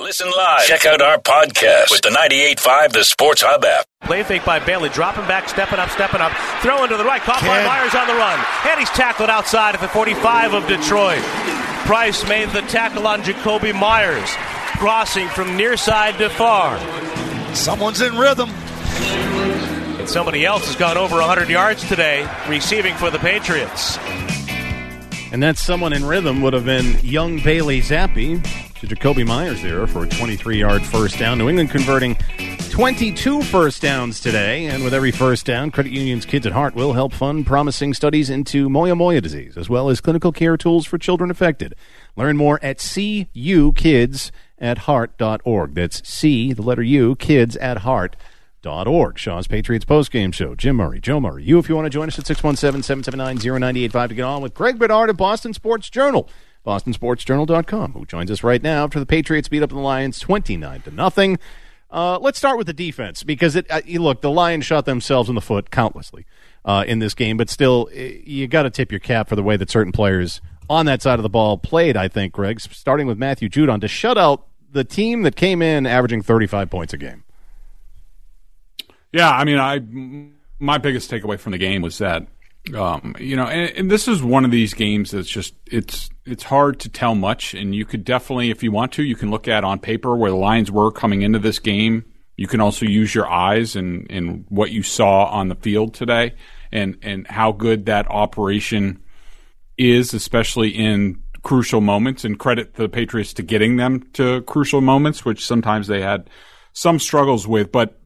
Listen live. Check out our podcast with the 98.5 The Sports Hub app. Play fake by Bailey, dropping back, stepping up, stepping up, throwing to the right, caught by Meyers on the run. And he's tackled outside at the 45 of Detroit. Price made the tackle on Jakobi Meyers. crossing from near side to far. Someone's in rhythm. And somebody else has gone over 100 yards today, receiving for the Patriots. And that someone in rhythm would have been young Bailey Zappe to Jakobi Meyers there for a 23 yard first down. New England converting 22 first downs today. And with every first down, Credit Union's Kids at Heart will help fund promising studies into Moya Moya disease, as well as clinical care tools for children affected. Learn more at cukidsatheart.org. That's C, the letter U, kids at heart. Dot org. Shaw's Patriots postgame show. Jim Murray, Joe Murray. You, if you want to join us at 617 779 0985 to get on with Greg Bedard of Boston Sports Journal. BostonSportsJournal.com, who joins us right now after the Patriots beat up the Lions 29 to nothing. Uh, let's start with the defense because it. Uh, look, the Lions shot themselves in the foot countlessly uh, in this game, but still, you got to tip your cap for the way that certain players on that side of the ball played. I think, Greg, starting with Matthew Judon to shut out the team that came in averaging 35 points a game. Yeah, I mean, I my biggest takeaway from the game was that um, you know, and, and, this is one of these games that's just it's it's hard to tell much, and you could definitely, if you want to, you can look at on paper where the lines were coming into this game. You can also use your eyes and and what you saw on the field today, and and how good that operation is, especially in crucial moments. And credit the Patriots to getting them to crucial moments, which sometimes they had some struggles with, but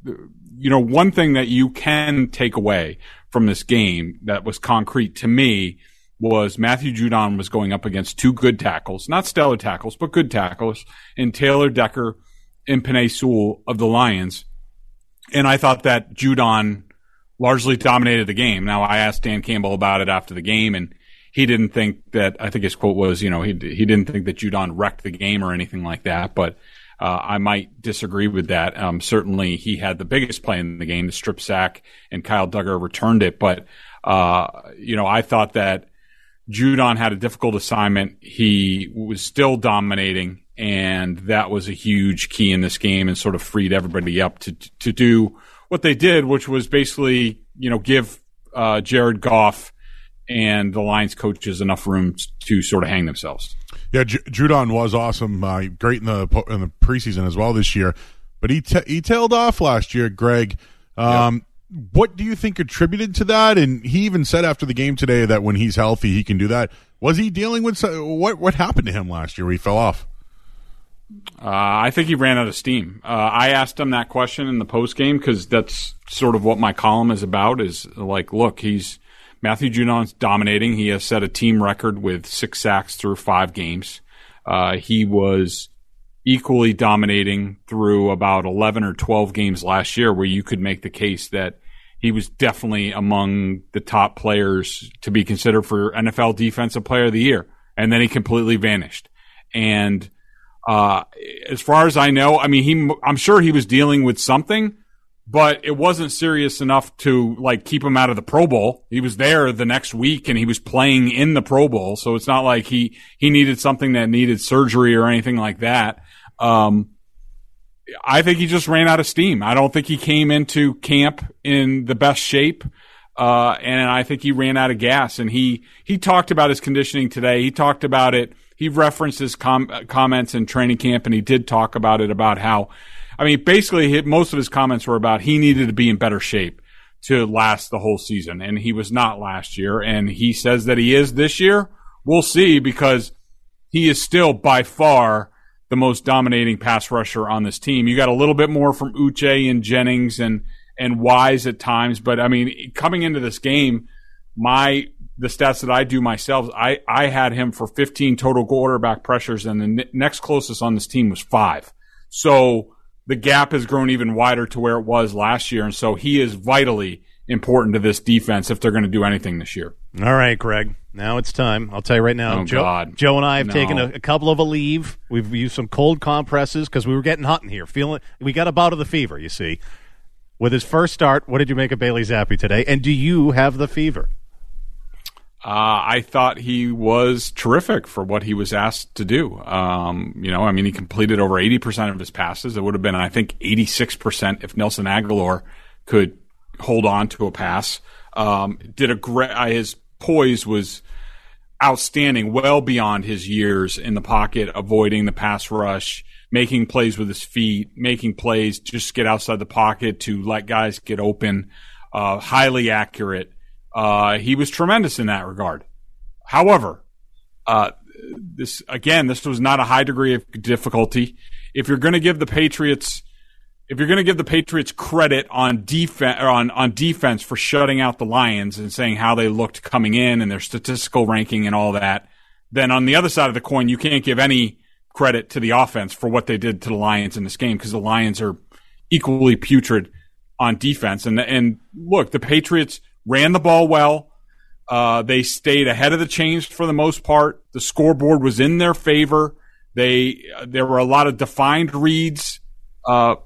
you know, one thing that you can take away from this game that was concrete to me was Matthew Judon was going up against two good tackles, not stellar tackles, but good tackles, in Taylor Decker and Penei Sewell of the Lions. And I thought that Judon largely dominated the game. Now, I asked Dan Campbell about it after the game, and he didn't think that, I think his quote was, you know, he, he didn't think that Judon wrecked the game or anything like that, but uh, I might disagree with that. Um, certainly, he had the biggest play in the game, the strip sack, and Kyle Dugger returned it. But uh, you know, I thought that Judon had a difficult assignment. He was still dominating, and that was a huge key in this game, and sort of freed everybody up to to do what they did, which was basically you know give uh, Jared Goff and the Lions coaches enough room to sort of hang themselves. Yeah, J- Judon was awesome, uh, great in the in the preseason as well this year, but he t- he tailed off last year. Greg, um, yep. what do you think attributed to that? And he even said after the game today that when he's healthy, he can do that. Was he dealing with what what happened to him last year? Where he fell off. Uh, I think he ran out of steam. Uh, I asked him that question in the post game because that's sort of what my column is about. Is like, look, he's Matthew Judon's dominating. He has set a team record with six sacks through five games. Uh, he was equally dominating through about 11 or 12 games last year, where you could make the case that he was definitely among the top players to be considered for NFL Defensive Player of the Year. And then he completely vanished. And uh, as far as I know, I mean, he, I'm sure he was dealing with something, but it wasn't serious enough to like keep him out of the Pro Bowl. He was there the next week and he was playing in the Pro Bowl, so it's not like he he needed something that needed surgery or anything like that. Um, I think he just ran out of steam. I don't think he came into camp in the best shape. Uh, and I think he ran out of gas and he, he talked about his conditioning today. He talked about it he referenced his com- comments in training camp, and he did talk about it about how, I mean, basically, most of his comments were about he needed to be in better shape to last the whole season, and he was not last year, and he says that he is this year. We'll see because he is still by far the most dominating pass rusher on this team. You got a little bit more from Uche and Jennings and and Wise at times, but I mean, coming into this game, my the stats that I do myself, I I had him for 15 total quarterback pressures, and the n- next closest on this team was five. So the gap has grown even wider to where it was last year, and so he is vitally important to this defense if they're going to do anything this year. All right, Greg. Now it's time. I'll tell you right now. Oh, Joe, God. Joe and I have No. taken a, a couple of a leave. We've used some cold compresses because we were getting hot in here. Feeling we got a bout of the fever. You see, with his first start, what did you make of Bailey Zappe today? And do you have the fever? Uh, I thought he was terrific for what he was asked to do. Um, you know, I mean, he completed over 80% of his passes. It would have been, I think, 86% if Nelson Agholor could hold on to a pass. Um, did a great, uh, his poise was outstanding, well beyond his years in the pocket, avoiding the pass rush, making plays with his feet, making plays just get outside the pocket to let guys get open, uh, highly accurate. Uh, he was tremendous in that regard. However, uh, this again, this was not a high degree of difficulty. If you're going to give the Patriots, if you're going to give the Patriots credit on defense on on defense for shutting out the Lions and saying how they looked coming in and their statistical ranking and all that, then on the other side of the coin, you can't give any credit to the offense for what they did to the Lions in this game because the Lions are equally putrid on defense. And and look, the Patriots ran the ball well. Uh, they stayed ahead of the chains for the most part. The scoreboard was in their favor. They there were a lot of defined reads. Uh,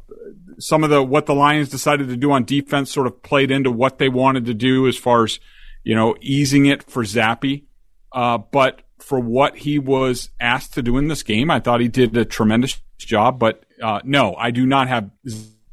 some of the what the Lions decided to do on defense sort of played into what they wanted to do as far as you know easing it for Zappe. Uh, but for what he was asked to do in this game, I thought he did a tremendous job. But uh, no, I do not have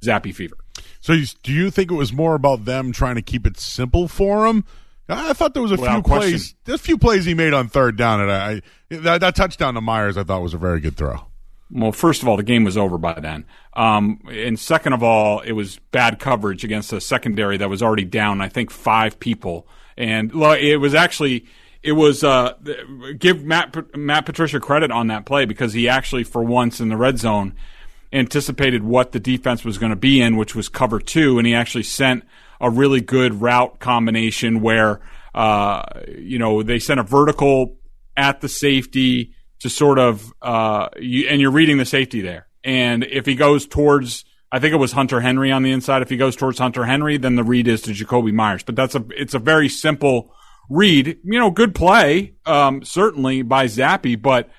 Zappe fever. So, you, do you think it was more about them trying to keep it simple for him? I thought there was a Without few question. plays. There's a few plays he made on third down, and I, that, that touchdown to Meyers, I thought was a very good throw. Well, first of all, the game was over by then. Um, and second of all, it was bad coverage against a secondary that was already down, I think, five people. And it was actually, it was, uh, give Matt, Matt Patricia credit on that play because he actually, for once in the red zone, anticipated what the defense was going to be in, which was cover two. And he actually sent a really good route combination where, uh, you know, they sent a vertical at the safety to sort of, uh, you, and you're reading the safety there. And if he goes towards, I think it was Hunter Henry on the inside. If he goes towards Hunter Henry, then the read is to Jakobi Meyers. But that's a, it's a very simple read. You know, good play, um, certainly by Zappe, but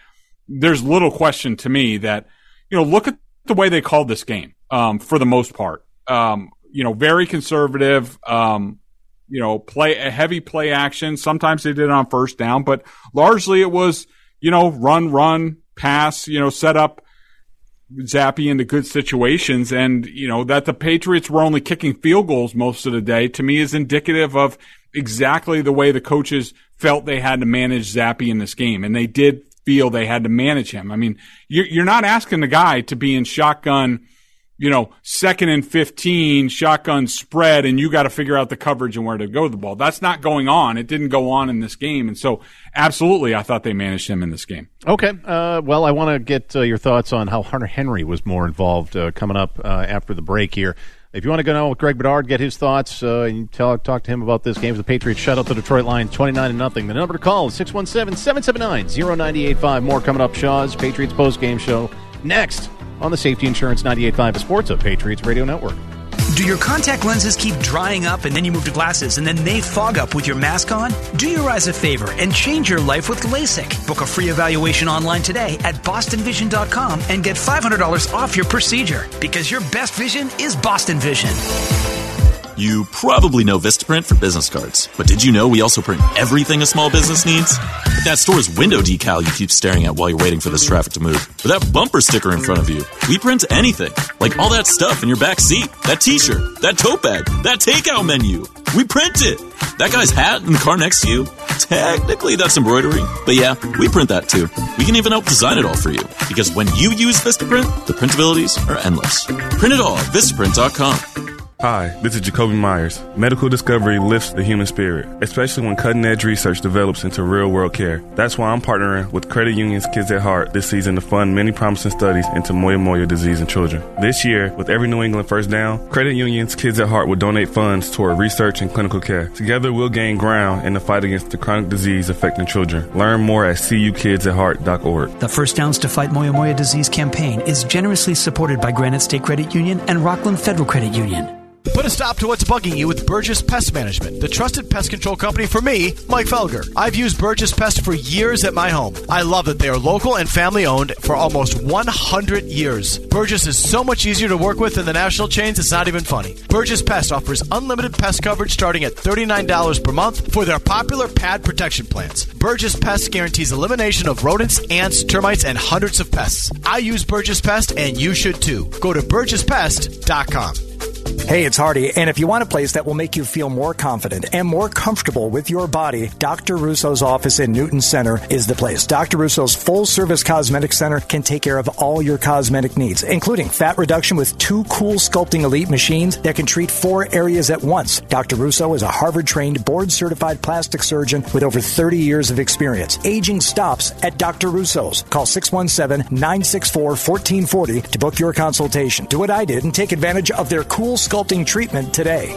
there's little question to me that, you know, look at the way they called this game, um, for the most part. Um, you know, very conservative, um, you know, play a heavy play action. Sometimes they did it on first down, but largely it was, you know, run, run, pass, you know, set up Zappe into good situations. And, you know, that the Patriots were only kicking field goals most of the day to me is indicative of exactly the way the coaches felt they had to manage Zappe in this game. And they did feel they had to manage him. I mean, you're, not asking the guy to be in shotgun, you know, second and 15, shotgun spread, and you got to figure out the coverage and where to go with the ball. That's not going on. It didn't go on in this game. And so, absolutely, I thought they managed him in this game. Okay. Uh, well, I want to get uh, your thoughts on how Hunter Henry was more involved uh, coming up uh, after the break here. If you want to go down with Greg Bedard, get his thoughts, uh, and tell, talk to him about this game. The Patriots shut out the Detroit Lions 29 to nothing. The number to call is 617 779 0985. More coming up. Shaw's Patriots post game show next on the Safety Insurance 98.5 Sports of Patriots Radio Network. Do your contact lenses keep drying up and then you move to glasses and then they fog up with your mask on? Do your eyes a favor and change your life with LASIK. Book a free evaluation online today at bostonvision.com and get $500 off your procedure because your best vision is Boston Vision. You probably know Vistaprint for business cards, but did you know we also print everything a small business needs? That store's window decal you keep staring at while you're waiting for this traffic to move, or that bumper sticker in front of you. We print anything, like all that stuff in your back seat, that t-shirt, that tote bag, that takeout menu. We print it! That guy's hat in the car next to you, technically that's embroidery, but yeah, we print that too. We can even help design it all for you. Because when you use Vistaprint, the printabilities are endless. Print it all at Vistaprint.com. Hi, this is Jakobi Meyers. Medical discovery lifts the human spirit, especially when cutting edge research develops into real world care. That's why I'm partnering with Credit Union's Kids at Heart this season to fund many promising studies into Moya Moya disease in children. This year, with every New England first down, Credit Union's Kids at Heart will donate funds toward research and clinical care. Together, we'll gain ground in the fight against the chronic disease affecting children. Learn more at cukidsatheart.org. The First Downs to Fight Moya Moya Disease campaign is generously supported by Granite State Credit Union and Rockland Federal Credit Union. Put a stop to what's bugging you with Burgess Pest Management, the trusted pest control company for me, Mike Felger. I've used Burgess Pest for years at my home. I love that they are local and family owned for almost 100 years. Burgess is so much easier to work with than the national chains, it's not even funny. Burgess Pest offers unlimited pest coverage starting at $39 per month for their popular pad protection plans. Burgess Pest guarantees elimination of rodents, ants, termites, and hundreds of pests. I use Burgess Pest, and you should too. Go to burgesspest.com. Hey, it's Hardy, and if you want a place that will make you feel more confident and more comfortable with your body, Dr. Russo's office in Newton Center is the place. Dr. Russo's full service cosmetic center can take care of all your cosmetic needs, including fat reduction with two cool sculpting elite machines that can treat four areas at once. Dr. Russo is a Harvard trained, board certified plastic surgeon with over 30 years of experience. Aging stops at Dr. Russo's. Call 617 964 1440 to book your consultation. Do what I did and take advantage of their cool sculpting treatment today.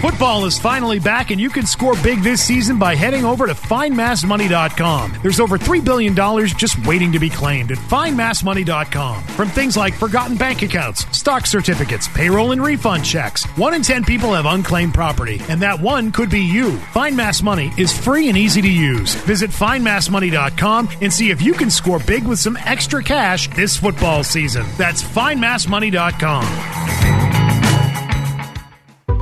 Football is finally back, and you can score big this season by heading over to FindMassMoney.com. There's over $3 billion just waiting to be claimed at FindMassMoney.com. From things like forgotten bank accounts, stock certificates, payroll and refund checks. One in 10 people have unclaimed property, and that one could be you. Mass Money is free and easy to use. Visit FindMassMoney.com and see if you can score big with some extra cash this football season. That's FindMassMoney.com.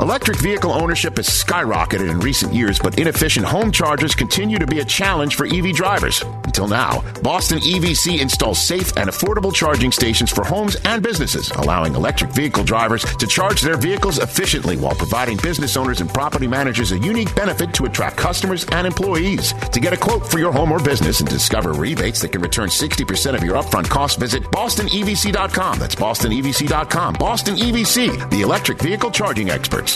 Electric vehicle ownership has skyrocketed in recent years, but inefficient home chargers continue to be a challenge for EV drivers. Until now, Boston EVC installs safe and affordable charging stations for homes and businesses, allowing electric vehicle drivers to charge their vehicles efficiently while providing business owners and property managers a unique benefit to attract customers and employees. To get a quote for your home or business and discover rebates that can return 60% of your upfront costs, visit bostonevc.com. That's bostonevc.com. Boston EVC, the electric vehicle charging experts.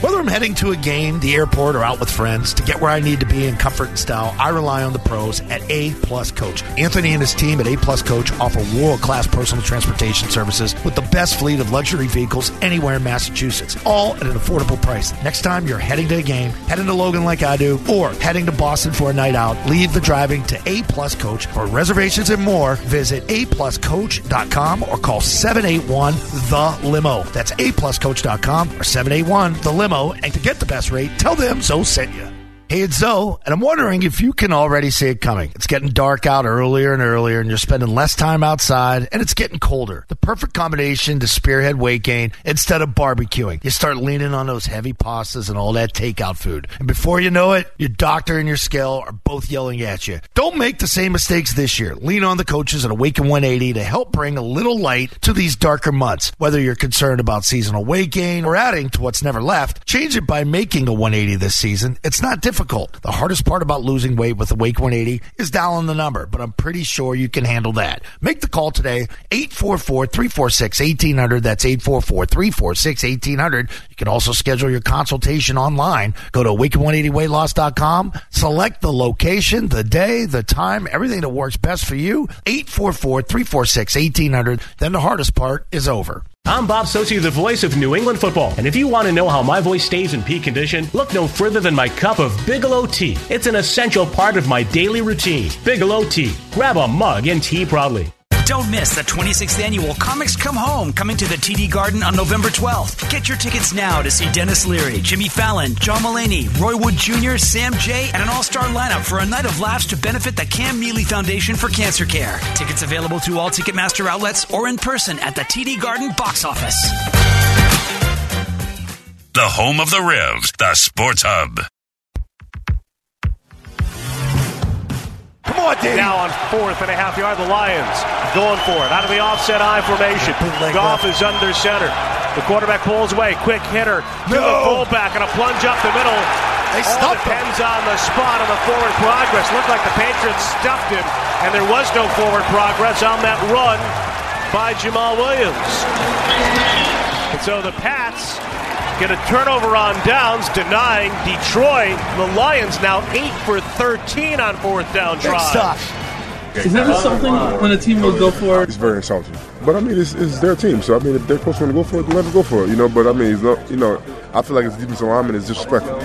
Whether I'm heading to a game, the airport, or out with friends, to get where I need to be in comfort and style, I rely on the pros at A Plus Coach. Anthony and his team at A Plus Coach offer world class personal transportation services with the best fleet of luxury vehicles anywhere in Massachusetts, all at an affordable price. Next time you're heading to a game, heading to Logan like I do, or heading to Boston for a night out, leave the driving to A Plus Coach. For reservations and more, visit A Plus apluscoach.com or call 781 The Limo. That's A Plus apluscoach.com or 781 The Limo limo, and to get the best rate, tell them Zoe sent you. Hey, it's Zoe, and I'm wondering if you can already see it coming. It's getting dark out earlier and earlier, and you're spending less time outside, and it's getting colder. The perfect combination to spearhead weight gain instead of barbecuing. You start leaning on those heavy pastas and all that takeout food. And before you know it, your doctor and your scale are both yelling at you. Don't make the same mistakes this year. Lean on the coaches at Awaken 180 to help bring a little light to these darker months. Whether you're concerned about seasonal weight gain or adding to what's never left, change it by making a 180 this season. It's not difficult difficult. The hardest part about losing weight with the Wake 180 is dialing the number, but I'm pretty sure you can handle that. Make the call today, 844-346-1800. That's 844-346-1800. You can also schedule your consultation online. Go to awaken180weightloss.com, select the location, the day, the time, everything that works best for you. 844-346-1800. Then the hardest part is over. I'm Bob Socci, the voice of New England football. And if you want to know how my voice stays in peak condition, look no further than my cup of Bigelow tea. It's an essential part of my daily routine. Bigelow tea. Grab a mug and tea proudly. Don't miss the 26th annual Comics Come Home coming to the TD Garden on November 12th. Get your tickets now to see Denis Leary, Jimmy Fallon, John Mulaney, Roy Wood Jr., Sam Jay, and an all-star lineup for a night of laughs to benefit the Cam Neely Foundation for Cancer Care. Tickets available through all Ticketmaster outlets or in person at the TD Garden box office. The home of the Revs, the Sports Hub. Come on, Dave. Now on fourth and a half yard, the Lions going for it. Out of the offset I formation. Goff is under center. The quarterback pulls away. Quick hitter to no. the fullback and a plunge up the middle. They All stuffed him. depends on the spot on the forward progress. Looked like the Patriots stuffed him, and there was no forward progress on that run by Jamaal Williams. And so the Pats get a turnover on downs, denying Detroit. The Lions now 8 for 13 on fourth down Big drive. stuff. Is that something when a team will go for it? It's very insulting. But I mean, it's, it's their team, so I mean, if their coach want to go for it, then let them go for it, you know. But I mean, it's not, you know, I feel like it's defensive lineman is disrespectful.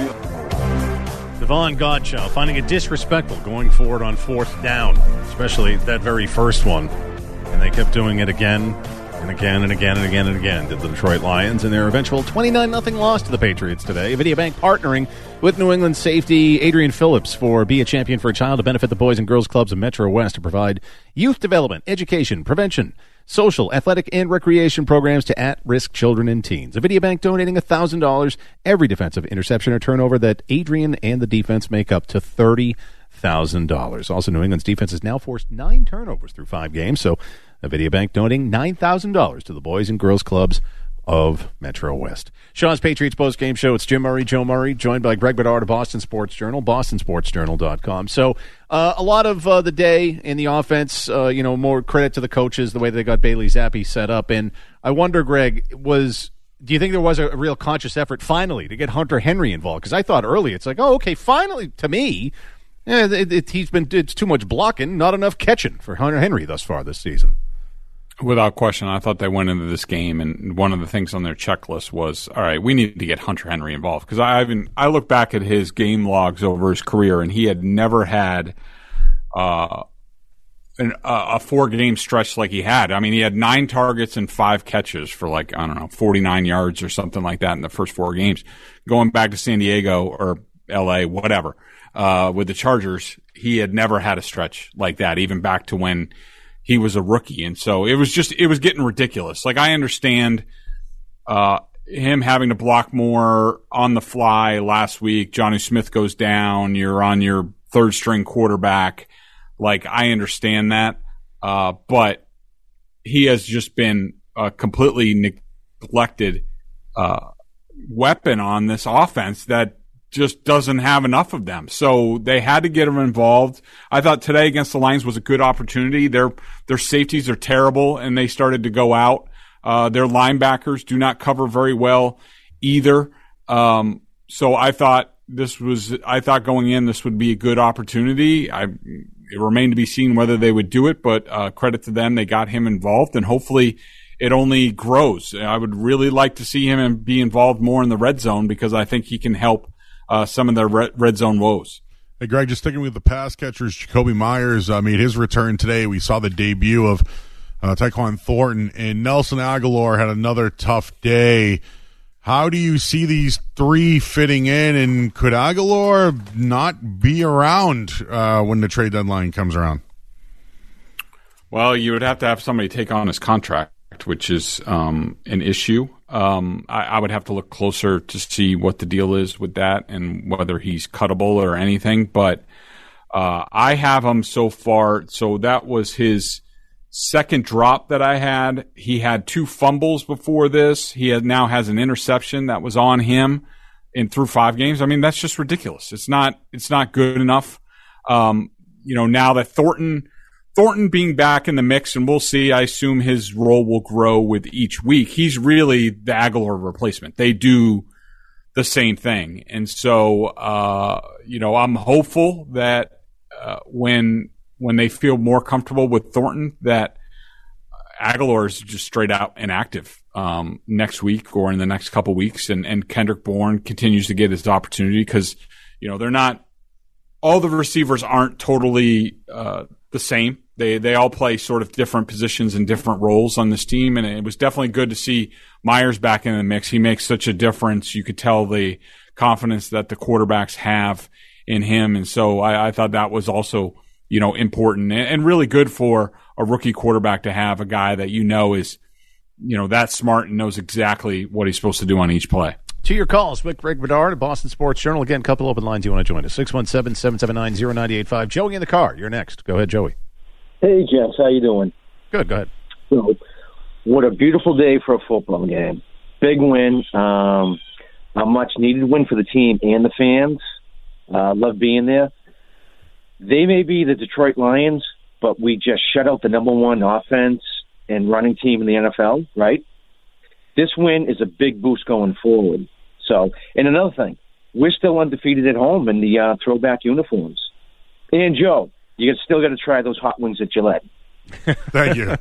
Davon Godchaux finding it disrespectful going forward on fourth down, especially that very first one. And they kept doing it again and again and again and again and again did the Detroit Lions in their eventual 29 0 loss to the Patriots today. Avidia bank partnering with New England safety Adrian Phillips for Be a Champion for a Child to benefit the boys and girls clubs of Metro West to provide youth development, education, prevention, social, athletic, and recreation programs to at-risk children and teens. Avidia Bank donating $1,000 every defensive interception or turnover that Adrian and the defense make up to 30 thousand dollars. Also, New England's defense has now forced nine turnovers through five games. So, the Bank donating nine thousand dollars to the boys and girls clubs of Metro West. Shaw's Patriots post game show. It's Jim Murray, Joe Murray, joined by Greg Bedard of Boston Sports Journal, BostonSportsJournal.com. So, uh, a lot of uh, the day in the offense, uh, you know, more credit to the coaches the way they got Bailey Zappe set up. And I wonder, Greg, was do you think there was a, real conscious effort finally to get Hunter Henry involved? Because I thought early it's like, oh, okay, finally to me. Yeah, it, it, he's been it's too much blocking, not enough catching for Hunter Henry thus far this season. Without question, I thought they went into this game, and one of the things on their checklist was, all right, we need to get Hunter Henry involved because I even I look back at his game logs over his career, and he had never had uh, an, a four game stretch like he had. I mean, he had nine targets and five catches for like I don't know forty nine yards or something like that in the first four games. Going back to San Diego or L.A., whatever uh, with the Chargers, he had never had a stretch like that, even back to when he was a rookie. And so it was just, it was getting ridiculous. Like I understand, uh, him having to block more on the fly last week. Jonnu Smith goes down. You're on your third string quarterback. Like I understand that. Uh, but he has just been a completely neglected, uh, weapon on this offense that just doesn't have enough of them. So they had to get him involved. I thought today against the Lions was a good opportunity. Their their safeties are terrible, and they started to go out. Uh, their linebackers do not cover very well either. Um, so I thought this was. I thought going in this would be a good opportunity. I it remained to be seen whether they would do it, but uh, credit to them, they got him involved, and hopefully it only grows. I would really like to see him be involved more in the red zone because I think he can help uh, some of their red, red zone woes. Hey, Greg, just sticking with the pass catchers, Jakobi Meyers uh, made his return today. We saw the debut of uh, Tyquan Thornton, and Nelson Agholor had another tough day. How do you see these three fitting in, and could Agholor not be around uh, when the trade deadline comes around? Well, you would have to have somebody take on his contract, which is um, an issue. Um, I, I, would have to look closer to see what the deal is with that and whether he's cuttable or anything. But uh, I have him so far. So that was his second drop that I had. He had two fumbles before this. He had, now has an interception that was on him in through five games. I mean, that's just ridiculous. It's not. It's not good enough. Um, you know, now that Thornton Thornton being back in the mix, and we'll see. I assume his role will grow with each week. He's really the Agholor replacement. They do the same thing, and so uh, you know I'm hopeful that uh, when when they feel more comfortable with Thornton, that Agholor is just straight out inactive um, next week or in the next couple weeks, and and Kendrick Bourne continues to get his opportunity because you know they're not all the receivers aren't totally uh, the same. They they all play sort of different positions and different roles on this team, and it was definitely good to see Meyers back in the mix. He makes such a difference. You could tell the confidence that the quarterbacks have in him, and so I, I thought that was also you know important and, and really good for a rookie quarterback to have a guy that you know is you know that smart and knows exactly what he's supposed to do on each play. To your calls, Vic Greg Bedard, Boston Sports Journal. Again, couple open lines you want to join us. 617-779-0985. Joey in the car. You're next. Go ahead, Joey. Hey, Jess. How you doing? Good. Go ahead. So, what a beautiful day for a football game. Big win. Um, a much needed win for the team and the fans. Uh, love being there. They may be the Detroit Lions, but we just shut out the number one offense and running team in the NFL, right? This win is a big boost going forward. So, and another thing, we're still undefeated at home in the uh, throwback uniforms. And Joe, you still got to try those hot wings at Gillette. Thank you.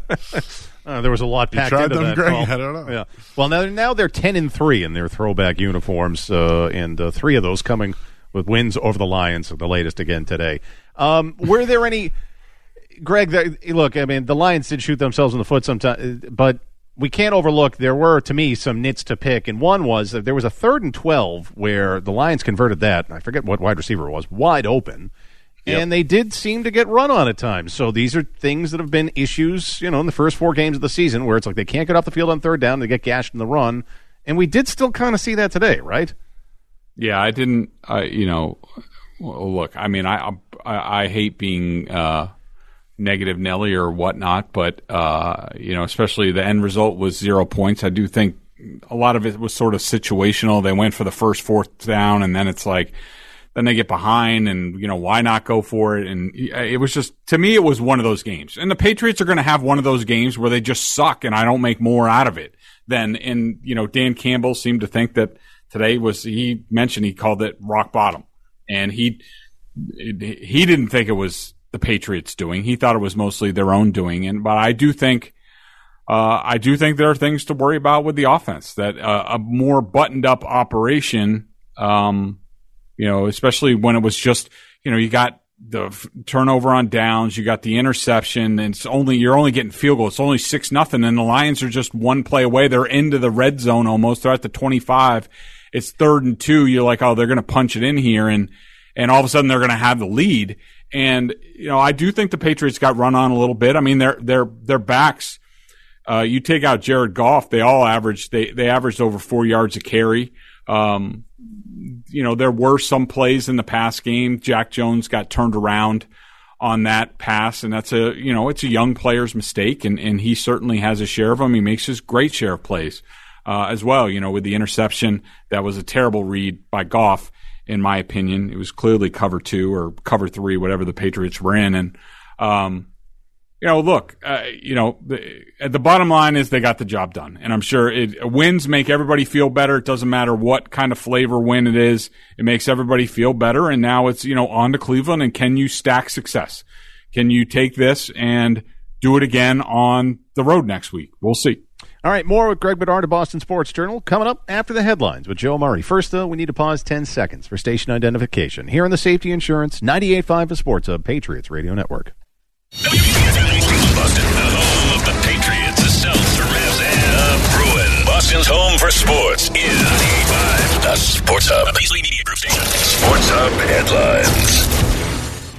Uh, there was a lot You packed tried into them, that. Greg? Paul. I don't know. Yeah. Well, now now they're ten and three in their throwback uniforms, uh, and uh, three of those coming with wins over the Lions. The latest again today. Um, were there any, Greg? That, look, I mean, the Lions did shoot themselves in the foot sometimes, but we can't overlook. There were, to me, some nits to pick, and one was that there was a third and twelve where the Lions converted that. I forget what wide receiver it was, wide open. And they did seem to get run on at times. So these are things that have been issues, you know, in the first four games of the season where it's like they can't get off the field on third down, they get gashed in the run. And we did still kind of see that today, right? Yeah, I didn't. Uh, you know, look. I mean, I I, I hate being uh, negative Nelly or whatnot, but uh, you know, especially the end result was zero points. I do think a lot of it was sort of situational. They went for the first fourth down, and then it's like then they get behind, and you know, why not go for it? And it was just to me, it was one of those games. And the Patriots are going to have one of those games where they just suck, and I don't make more out of it than. And you know, Dan Campbell seemed to think that today was he mentioned he called it rock bottom, and he he didn't think it was the Patriots doing. He thought it was mostly their own doing. And but I do think uh, I do think there are things to worry about with the offense. That uh, a more buttoned up operation, um, you know, especially when it was just you know you got the f- turnover on downs, you got the interception, and it's only you're only getting field goals. It's only six nothing, and the Lions are just one play away. They're into the red zone almost. They're at the twenty five. It's third and two. You're like, oh, they're going to punch it in here, and and all of a sudden they're going to have the lead. And you know, I do think the Patriots got run on a little bit. I mean, their their their backs. Uh, you take out Jared Goff, they all averaged they they averaged over four yards a carry. Um, you know, there were some plays in the pass game. Jack Jones got turned around on that pass, and that's a you know it's a young player's mistake, and and he certainly has a share of them. He makes his great share of plays uh, as well. You know, with the interception, that was a terrible read by Goff, in my opinion. It was clearly cover two or cover three, whatever the Patriots were in, and um, you know, look, uh, you know, the, the bottom line is they got the job done, and I'm sure it, wins make everybody feel better. It doesn't matter what kind of flavor win it is; it makes everybody feel better. And now it's you know on to Cleveland, and can you stack success? Can you take this and do it again on the road next week? We'll see. All right, more with Greg Bedard of Boston Sports Journal coming up after the headlines with Joe Murray. First, though, we need to pause 10 seconds for station identification here on the Safety Insurance 98.5 The Sports Hub Patriots Radio Network. Boston, the home of the Patriots, the Celts, the and the Bruins. Boston's home for sports is 98.5 The Sports Hub. Beasley Media Group Station. Sports Hub headlines.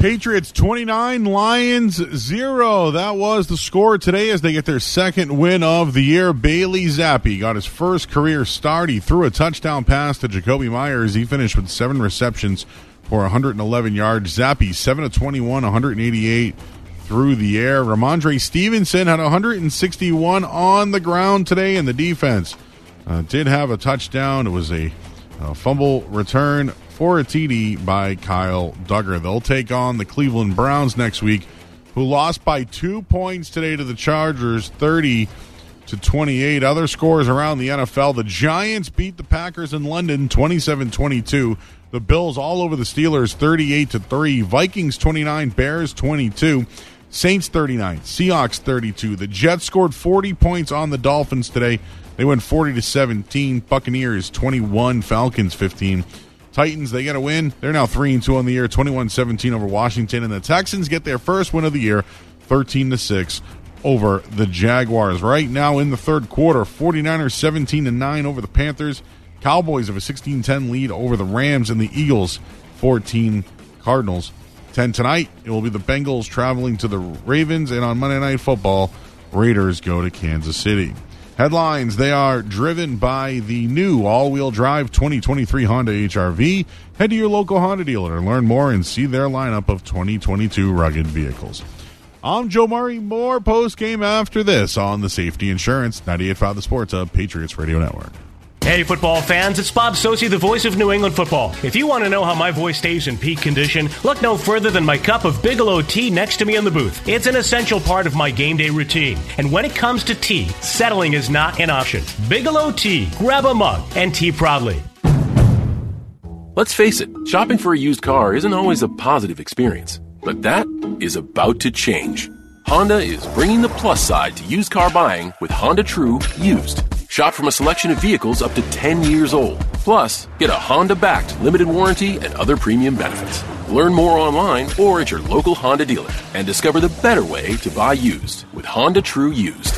Patriots 29, Lions 0. That was the score today as they get their second win of the year. Bailey Zappe got his first career start. He threw a touchdown pass to Jakobi Meyers. He finished with seven receptions for 111 yards. Zappe, 7 of 21, 188 through the air. Rhamondre Stevenson had 161 on the ground today, and the defense uh, did have a touchdown. It was a, a fumble return for a TD by Kyle Dugger. They'll take on the Cleveland Browns next week, who lost by two points today to the Chargers, 30 to 28. Other scores around the NFL. The Giants beat the Packers in London 27 22. The Bills all over the Steelers 38 to 3. Vikings 29, Bears 22. Saints 39, Seahawks 32. The Jets scored 40 points on the Dolphins today. They went 40 to 17. Buccaneers 21, Falcons 15. Titans, they get a win. They're now 3 and 2 on the year, 21-17 over Washington and the Texans get their first win of the year, 13 to 6 over the Jaguars. Right now in the third quarter, 49ers 17 to 9 over the Panthers. Cowboys have a 16-10 lead over the Rams and the Eagles 14 Cardinals 10 tonight. It will be the Bengals traveling to the Ravens and on Monday Night Football, Raiders go to Kansas City. Headlines They are driven by the new all wheel drive 2023 Honda HRV. Head to your local Honda dealer and learn more and see their lineup of 2022 rugged vehicles. I'm Joe Murray. More post game after this on the Safety Insurance 98.5 The Sports Hub, Patriots Radio Network. Hey, football fans, it's Bob Socci, the voice of New England football. If you want to know how my voice stays in peak condition, look no further than my cup of Bigelow tea next to me in the booth. It's an essential part of my game day routine. And when it comes to tea, settling is not an option. Bigelow tea. Grab a mug and tea proudly. Let's face it, shopping for a used car isn't always a positive experience. But that is about to change. Honda is bringing the plus side to used car buying with Honda True Used. Shop from a selection of vehicles up to 10 years old. Plus, get a Honda backed limited warranty and other premium benefits. Learn more online or at your local Honda dealer and discover the better way to buy used with Honda True Used.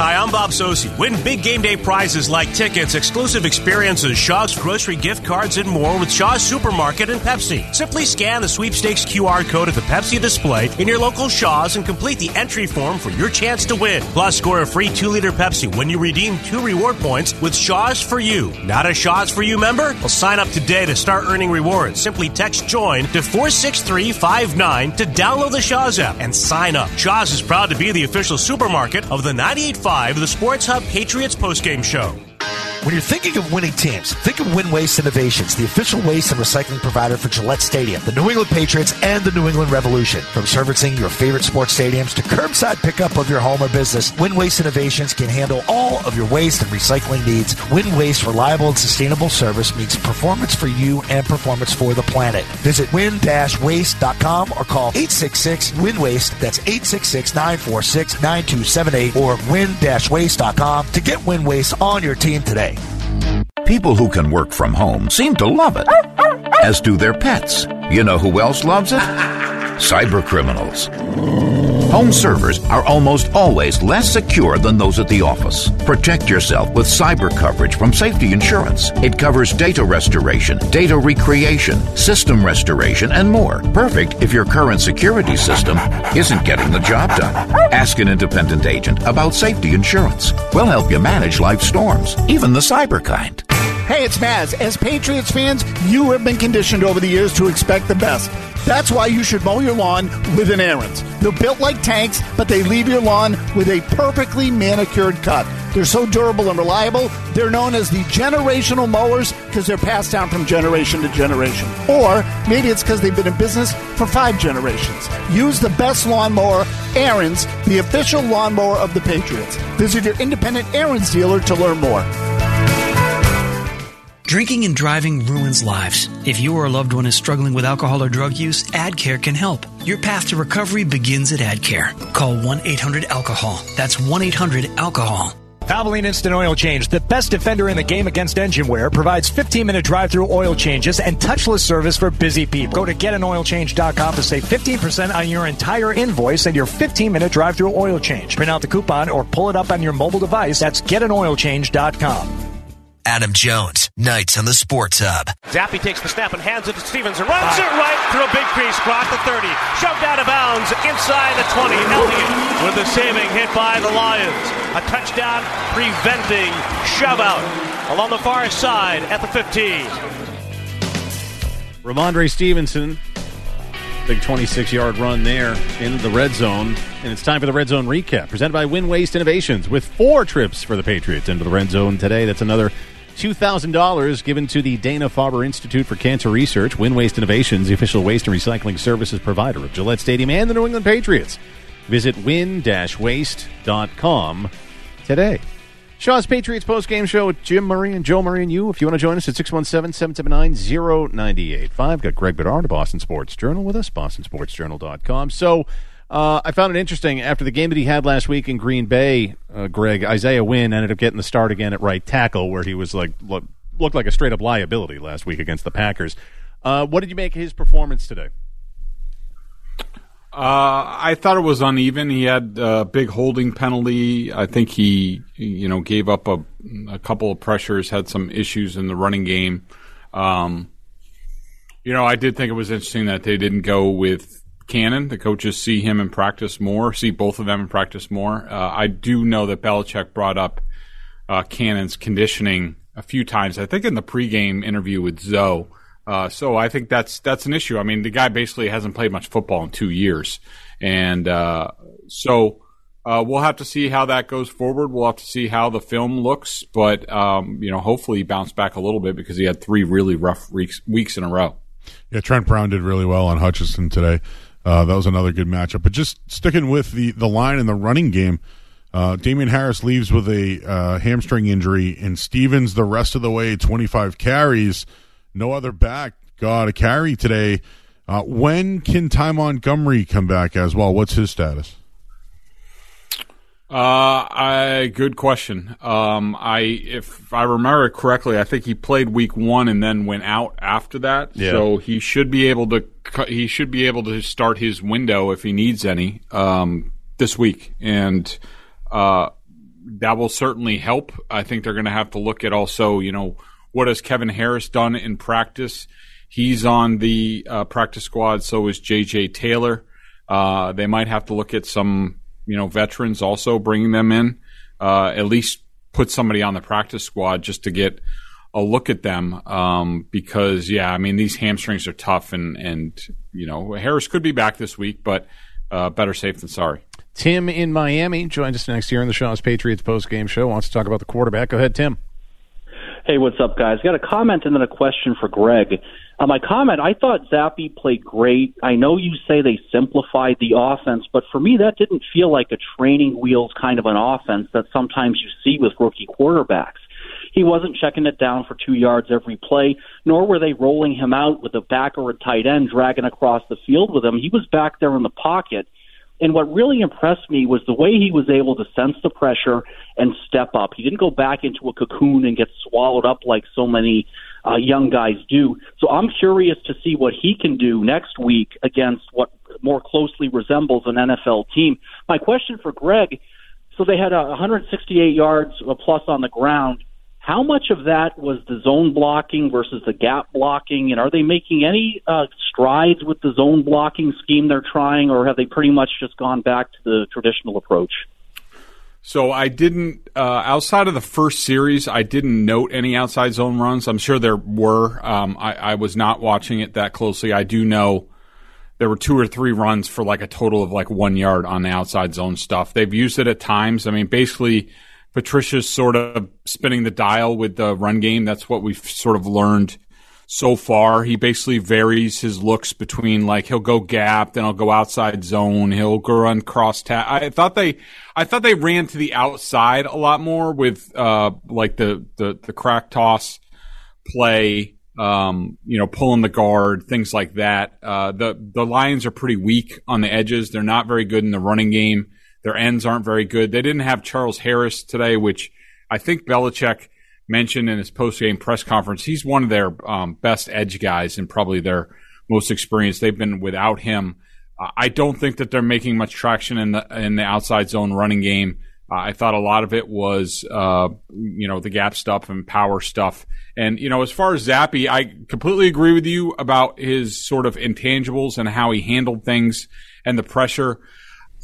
Hi, I'm Bob Socci. Win big game day prizes like tickets, exclusive experiences, Shaw's grocery gift cards, and more with Shaw's Supermarket and Pepsi. Simply scan the sweepstakes QR code at the Pepsi display in your local Shaw's and complete the entry form for your chance to win. Plus, score a free 2 liter Pepsi when you redeem two reward points with Shaw's for You. Not a Shaw's for You member? Well, sign up today to start earning rewards. Simply text JOIN to 46359 to download the Shaw's app and sign up. Shaw's is proud to be the official supermarket of the 98.5 the Sports Hub Patriots postgame show. When you're thinking of winning teams, think of Win Waste Innovations, the official waste and recycling provider for Gillette Stadium, the New England Patriots, and the New England Revolution. From servicing your favorite sports stadiums to curbside pickup of your home or business, Win Waste Innovations can handle all of your waste and recycling needs. Win Waste reliable and sustainable service meets performance for you and performance for the planet. Visit win-waste.com or call 866-WIN-WASTE. That's 866-946-9278 or win-waste.com to get Win Waste on your team today. People who can work from home seem to love it, as do their pets. You know who else loves it? Cyber criminals. Home servers are almost always less secure than those at the office. Protect yourself with cyber coverage from Safety Insurance. It covers data restoration, data recreation, system restoration, and more. Perfect if your current security system isn't getting the job done. Ask an independent agent about Safety Insurance. We'll help you manage life's storms, even the cyber kind. Hey, it's Maz. As Patriots fans, you have been conditioned over the years to expect the best. That's why you should mow your lawn with an Ariens. They're built like tanks, but they leave your lawn with a perfectly manicured cut. They're so durable and reliable, they're known as the generational mowers because they're passed down from generation to generation. Or maybe it's because they've been in business for five generations. Use the best lawnmower, Ariens, the official lawnmower of the Patriots. Visit your independent Ariens dealer to learn more. Drinking and driving ruins lives. If you or a loved one is struggling with alcohol or drug use, AdCare can help. Your path to recovery begins at AdCare. Call 1 800 Alcohol. That's 1 800 Alcohol. Valvoline Instant Oil Change, the best defender in the game against engine wear, provides 15 minute drive through oil changes and touchless service for busy people. Go to getanoilchange.com to save 15% on your entire invoice and your 15 minute drive through oil change. Print out the coupon or pull it up on your mobile device. That's getanoilchange.com. Adam Jones, Nights on the Sports Hub. Zappe takes the snap and hands it to Stevens and runs it right through a big crease across the 30. Shoved out of bounds inside the 20. Elliott with a saving hit by the Lions. A touchdown preventing shove out along the far side at the 15. Rhamondre Stevenson, big 26 yard run there in the red zone. And it's time for the red zone recap, presented by Win Waste Innovations, with four trips for the Patriots into the red zone today. That's another $2,000 given to the Dana Farber Institute for Cancer Research. Win Waste Innovations, the official waste and recycling services provider of Gillette Stadium and the New England Patriots. Visit win-waste.com today. Shaw's Patriots post-game show with Jim Murray and Joe Murray and you. If you want to join us at 617-779-0985. Got Greg Bedard of Boston Sports Journal with us, bostonsportsjournal.com. So uh, I found it interesting after the game that he had last week in Green Bay, uh, Greg, Isaiah Wynn ended up getting the start again at right tackle where he was like look, looked like a straight-up liability last week against the Packers. Uh, what did you make of his performance today? Uh, I thought it was uneven. He had a big holding penalty. I think he, you know, gave up a, a couple of pressures, had some issues in the running game. Um, you know, I did think it was interesting that they didn't go with Cannon. The coaches see him in practice more, see both of them in practice more. Uh, I do know that Belichick brought up uh, Cannon's conditioning a few times. I think in the pregame interview with Zoe. Uh, so I think that's that's an issue. I mean, the guy basically hasn't played much football in two years, and uh, so uh, we'll have to see how that goes forward. We'll have to see how the film looks, but um, you know, hopefully he bounced back a little bit because he had three really rough weeks, weeks in a row. Yeah, Trent Brown did really well on Hutchinson today. Uh, that was another good matchup. But just sticking with the the line in the running game, uh, Damien Harris leaves with a uh, hamstring injury, and Stevens the rest of the way, twenty five carries, no other back got a carry today. Uh, when can Ty Montgomery come back as well? What's his status? Uh, I good question. Um, I if I remember correctly, I think he played week one and then went out after that. Yeah. So he should be able to he should be able to start his window if he needs any um, this week, and uh, that will certainly help. I think they're going to have to look at also, you know, what has Kevin Harris done in practice? He's on the uh, practice squad. So is J.J. Taylor. Uh, they might have to look at some, you know, veterans also bringing them in. Uh, at least put somebody on the practice squad just to get a look at them. Um, because yeah, I mean these hamstrings are tough, and and you know Harris could be back this week, but uh, better safe than sorry. Tim in Miami joins us next year in the Shaw's Patriots post game show. Wants to talk about the quarterback. Go ahead, Tim. Hey, what's up, guys? Got a comment and then a question for Greg. Uh, my comment, I thought Zappe played great. I know you say they simplified the offense, but for me, that didn't feel like a training wheels kind of an offense that sometimes you see with rookie quarterbacks. He wasn't checking it down for two yards every play, nor were they rolling him out with a back or a tight end dragging across the field with him. He was back there in the pocket. And what really impressed me was the way he was able to sense the pressure and step up. He didn't go back into a cocoon and get swallowed up like so many uh, young guys do. So I'm curious to see what he can do next week against what more closely resembles an NFL team. My question for Greg so they had a 168 yards plus on the ground. How much of that was the zone blocking versus the gap blocking? And are they making any uh, strides with the zone blocking scheme they're trying, or have they pretty much just gone back to the traditional approach? So I didn't, uh, outside of the first series, I didn't note any outside zone runs. I'm sure there were. Um, I, I was not watching it that closely. I do know there were two or three runs for like a total of like one yard on the outside zone stuff. They've used it at times. I mean, basically, Patricia's sort of spinning the dial with the run game. That's what we've sort of learned so far. He basically varies his looks between like he'll go gap, then he'll go outside zone, he'll go run cross tap. I thought they, I thought they ran to the outside a lot more with uh like the the the crack toss play. Um, you know, pulling the guard, things like that. Uh, the the Lions are pretty weak on the edges. They're not very good in the running game. Their ends aren't very good. They didn't have Charles Harris today, which I think Belichick mentioned in his post game press conference. He's one of their um, best edge guys and probably their most experienced. They've been without him. Uh, I don't think that they're making much traction in the in the outside zone running game. Uh, I thought a lot of it was, uh, you know, the gap stuff and power stuff. And, you know, as far as Zappe, I completely agree with you about his sort of intangibles and how he handled things and the pressure.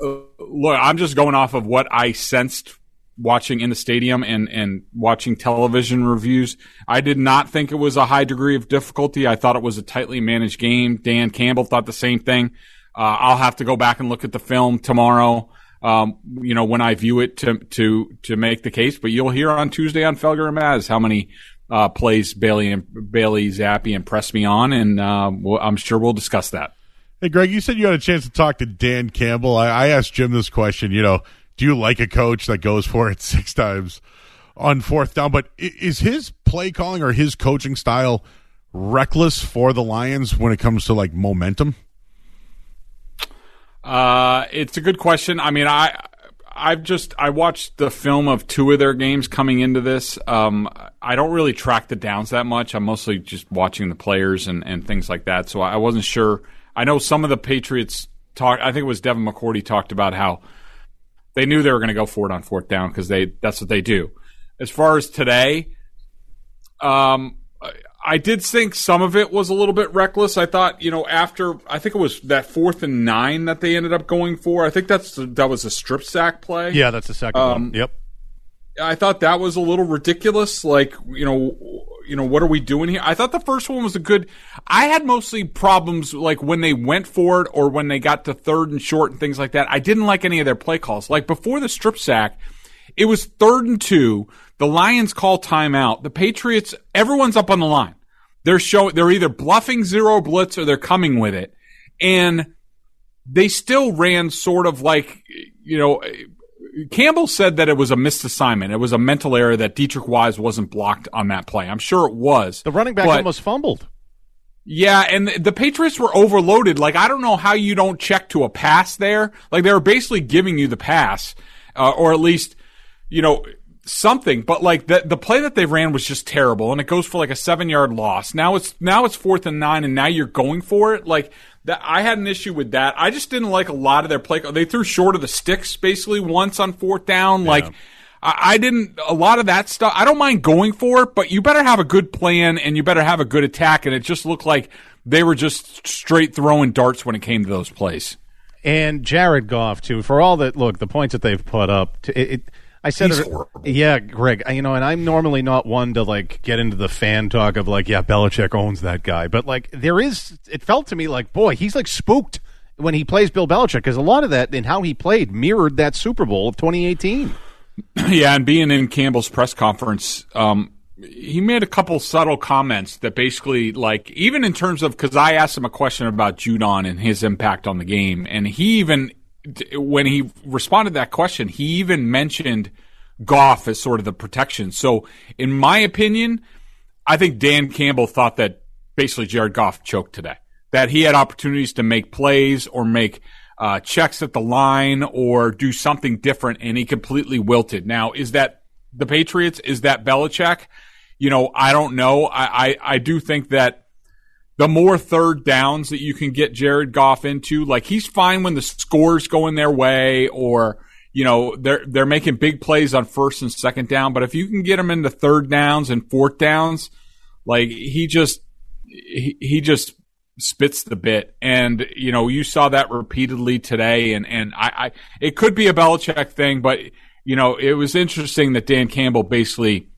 Uh, look, I'm just going off of what I sensed watching in the stadium and, and watching television reviews. I did not think it was a high degree of difficulty. I thought it was a tightly managed game. Dan Campbell thought the same thing. Uh, I'll have to go back and look at the film tomorrow. Um, you know, when I view it to, to, to make the case, but you'll hear on Tuesday on Felger and Mazz how many, uh, plays Bailey and Bailey Zappe impressed me on. And, uh, I'm sure we'll discuss that. Hey, Greg, you said you had a chance to talk to Dan Campbell. I, I asked Jim this question. You know, do you like a coach that goes for it six times on fourth down? But is his play calling or his coaching style reckless for the Lions when it comes to like momentum? Uh, it's a good question. I mean, I I've just I watched the film of two of their games coming into this. Um, I don't really track the downs that much. I'm mostly just watching the players and, and things like that. So I wasn't sure. I know some of the Patriots talk. I think it was Devin McCourty talked about how they knew they were going to go for it on fourth down because they that's what they do. As far as today, um, I did think some of it was a little bit reckless. I thought, you know, after I think it was that fourth and nine that they ended up going for. I think that's that was a strip sack play. Yeah, that's the second Um, one. Yep. I thought that was a little ridiculous. Like, you know, you know, what are we doing here? I thought the first one was a good. I had mostly problems like when they went for it or when they got to third and short and things like that. I didn't like any of their play calls. Like before the strip sack, it was third and two. The Lions call timeout. The Patriots, everyone's up on the line. They're showing, they're either bluffing zero blitz or they're coming with it. And they still ran sort of like, you know, Campbell said that it was a missed assignment. It was a mental error that Deatrich Wise wasn't blocked on that play. I'm sure it was. The running back but, almost fumbled. Yeah, and the, the Patriots were overloaded. Like, I don't know how you don't check to a pass there. Like, they were basically giving you the pass, uh, or at least, you know, something. But like the the play that they ran was just terrible, and it goes for like a seven yard loss. Now it's now it's fourth and nine, and now you're going for it. Like that, I had an issue with that. I just didn't like a lot of their play. They threw short of the sticks basically once on fourth down. Yeah. Like. I didn't a lot of that stuff. I don't mind going for it, but you better have a good plan and you better have a good attack. And it just looked like they were just straight throwing darts when it came to those plays. And Jared Goff too. For all that, look, the points that they've put up, to, it, it I said He's horrible. Yeah, Greg. You know, and I'm normally not one to like get into the fan talk of like, yeah, Belichick owns that guy, but like there is. It felt to me like, boy, he's like spooked when he plays Bill Belichick because a lot of that and how he played mirrored that Super Bowl of 2018. yeah, and being in Campbell's press conference, um, he made a couple subtle comments that basically, like, even in terms of, because I asked him a question about Judon and his impact on the game, and he even when he responded to that question, he even mentioned Goff as sort of the protection. So, in my opinion, I think Dan Campbell thought that basically Jared Goff choked today. That he had opportunities to make plays or make uh, checks at the line or do something different, and he completely wilted. Now, is that the Patriots? Is that Belichick? You know, I don't know. I, I, I do think that the more third downs that you can get Jared Goff into, like he's fine when the scores going their way or you know they're they're making big plays on first and second down, but if you can get him into third downs and fourth downs, like he just he, he just spits the bit. And you know you saw that repeatedly today and and I, I it could be a Belichick thing but you know it was interesting that Dan Campbell basically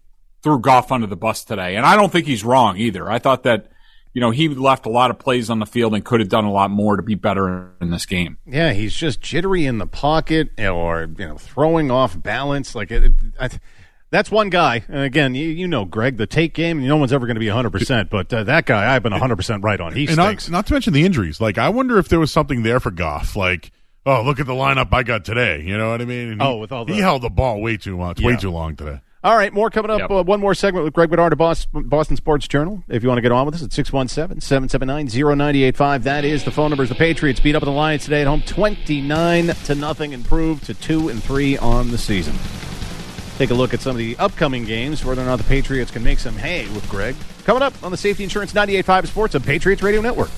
threw Goff under the bus today. And I don't think he's wrong either. I thought that you know, he left a lot of plays on the field and could have done a lot more to be better in this game. Yeah, he's just jittery in the pocket or, you know, throwing off balance. Like, it, it, I, that's one guy. And again, you, you, know, Greg, the take game, no one's ever going to be 100%, but uh, that guy I've been 100% right on. He and stinks. Not, not to mention the injuries. Like, I wonder if there was something there for Goff. Like, oh, look at the lineup I got today. You know what I mean? And oh, he, with all the, he held the ball way too much, yeah. way too long today. All right, more coming up. Yep. Uh, one more segment with Greg Bedard of Boston, Boston Sports Journal. If you want to get on with us at 617 779 0985. That is the phone numbers. The Patriots beat up the Lions today at home 29 to nothing, improved to 2 and 3 on the season. Take a look at some of the upcoming games, whether or not the Patriots can make some hay with Greg. Coming up on the Safety Insurance 98.5 Sports Hub Patriots Radio Network.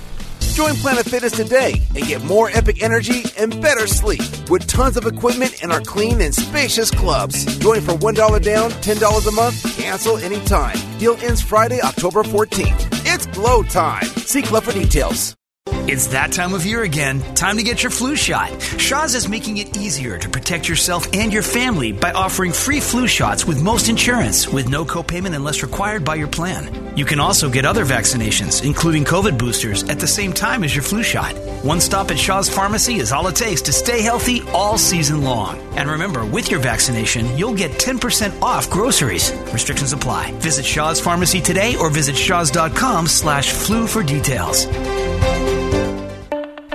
Join Planet Fitness today and get more epic energy and better sleep with tons of equipment in our clean and spacious clubs. Join for $1 down, $10 a month, cancel anytime. Deal ends Friday, October 14th. It's glow time. See Club for details. It's that time of year again. Time to get your flu shot. Shaw's is making it easier to protect yourself and your family by offering free flu shots with most insurance with no copayment unless required by your plan. You can also get other vaccinations, including COVID boosters, at the same time as your flu shot. One stop at Shaw's Pharmacy is all it takes to stay healthy all season long. And remember, with your vaccination, you'll get 10% off groceries. Restrictions apply. Visit Shaw's Pharmacy today or visit shaws.com slash flu for details.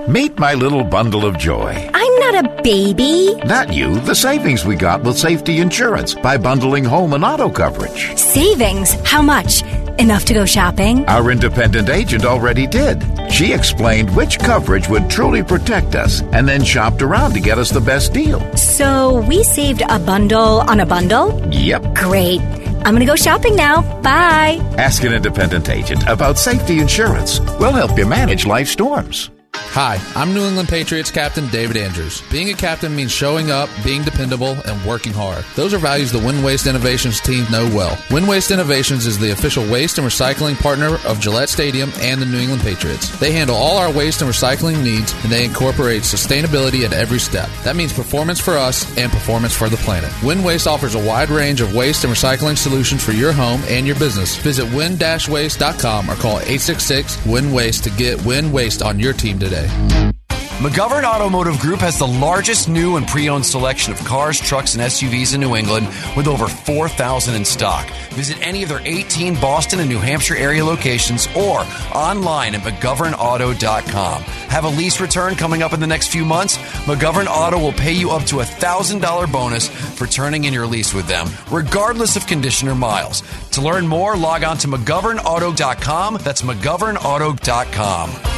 Meet my little bundle of joy. I'm not a baby. Not you, the savings we got with safety insurance by bundling home and auto coverage. Savings? How much? Enough to go shopping? Our independent agent already did. She explained which coverage would truly protect us and then shopped around to get us the best deal. So we saved a bundle on a bundle? Yep. Great. I'm going to go shopping now. Bye. Ask an independent agent about safety insurance. We'll help you manage life storms. Hi, I'm New England Patriots captain David Andrews. Being a captain means showing up, being dependable, and working hard. Those are values the Win Waste Innovations team know well. Win Waste Innovations is the official waste and recycling partner of Gillette Stadium and the New England Patriots. They handle all our waste and recycling needs, and they incorporate sustainability at every step. That means performance for us and performance for the planet. Win Waste offers a wide range of waste and recycling solutions for your home and your business. Visit win-waste.com or call 866-WIN-WASTE to get Win Waste on your team today. McGovern Automotive Group has the largest new and pre owned selection of cars, trucks, and SUVs in New England with over 4,000 in stock. Visit any of their 18 Boston and New Hampshire area locations or online at McGovernAuto.com. Have a lease return coming up in the next few months? McGovern Auto will pay you up to a $1,000 bonus for turning in your lease with them, regardless of condition or miles. To learn more, log on to McGovernAuto.com. That's McGovernAuto.com.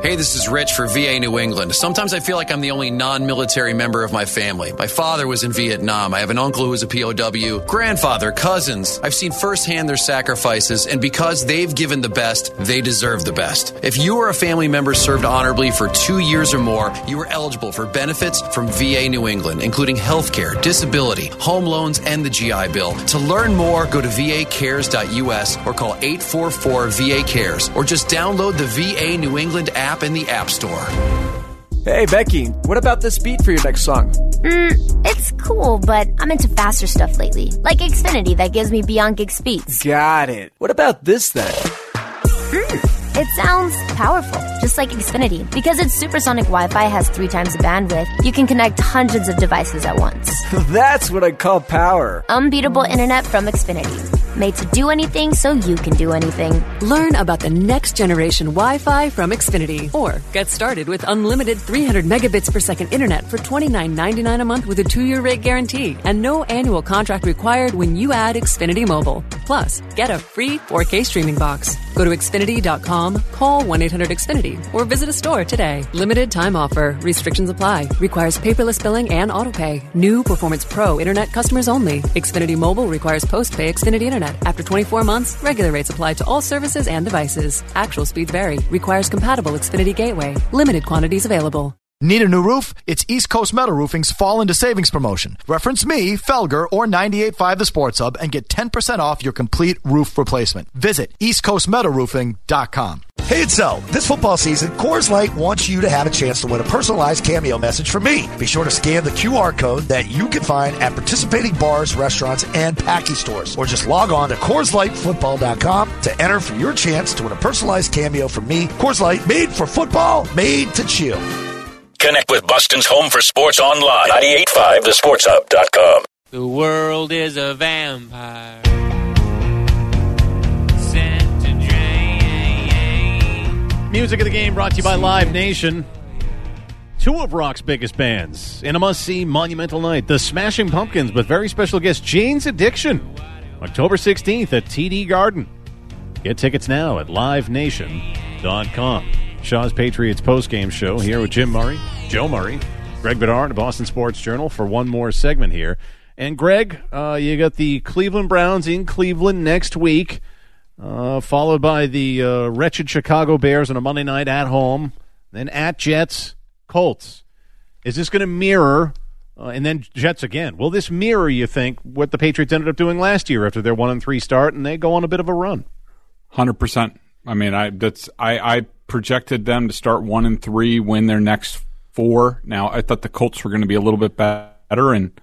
Hey, this is Rich for VA New England. Sometimes I feel like I'm the only non military member of my family. My father was in Vietnam. I have an uncle who was a POW, grandfather, cousins. I've seen firsthand their sacrifices, and because they've given the best, they deserve the best. If you or a family member served honorably for two years or more, you are eligible for benefits from VA New England, including health care, disability, home loans, and the GI Bill. To learn more, go to vacares.us or call 844 VA Cares, or just download the VA New England app in the App Store. Hey, Becky, what about this beat for your next song? Mm, it's cool, but I'm into faster stuff lately, like Xfinity that gives me beyond gig speeds. Got it. What about this then? Mm, it sounds powerful, just like Xfinity. Because its supersonic Wi Fi has three times the bandwidth, you can connect hundreds of devices at once. That's what I call power. Unbeatable internet from Xfinity. Made to do anything so you can do anything. Learn about the next generation Wi Fi from Xfinity or get started with unlimited 300 megabits per second internet for $29.99 a month with a two year rate guarantee and no annual contract required when you add Xfinity Mobile. Plus, get a free 4K streaming box. Go to Xfinity.com, call 1 800 Xfinity, or visit a store today. Limited time offer. Restrictions apply. Requires paperless billing and autopay. New Performance Pro internet customers only. Xfinity Mobile requires post pay Xfinity Internet. After 24 months, regular rates apply to all services and devices. Actual speeds vary. Requires compatible Xfinity Gateway. Limited quantities available. Need a new roof? It's East Coast Metal Roofing's Fall into Savings promotion. Reference me, Felger, or 98.5 The Sports Hub and get 10% off your complete roof replacement. Visit eastcoastmetalroofing.com. Hey, it's Zell. This football season, Coors Light wants you to have a chance to win a personalized cameo message from me. Be sure to scan the QR code that you can find at participating bars, restaurants, and packy stores. Or just log on to CoorsLightFootball.com to enter for your chance to win a personalized cameo from me. Coors Light, made for football, made to chill. Connect with Boston's Home for Sports online. 985thesportshub.com. The world is a vampire. Sent to JA. Music of the game brought to you by Live Nation. Two of rock's biggest bands in a must see monumental night. The Smashing Pumpkins, with very special guest Jane's Addiction. October 16th at TD Garden. Get tickets now at livenation.com. Shaw's Patriots postgame show here with Jim Murray, Joe Murray, Greg Bedard, of Boston Sports Journal for one more segment here. And Greg, uh, you got the Cleveland Browns in Cleveland next week, uh, followed by the uh, wretched Chicago Bears on a Monday night at home, then at Jets, Colts. Is this going to mirror, uh, and then Jets again? Will this mirror, you think, what the Patriots ended up doing last year after their one and three start and they go on a bit of a run? Hundred percent. I mean, I that's I, I projected them to start one and three, win their next four. Now, I thought the Colts were going to be a little bit better, and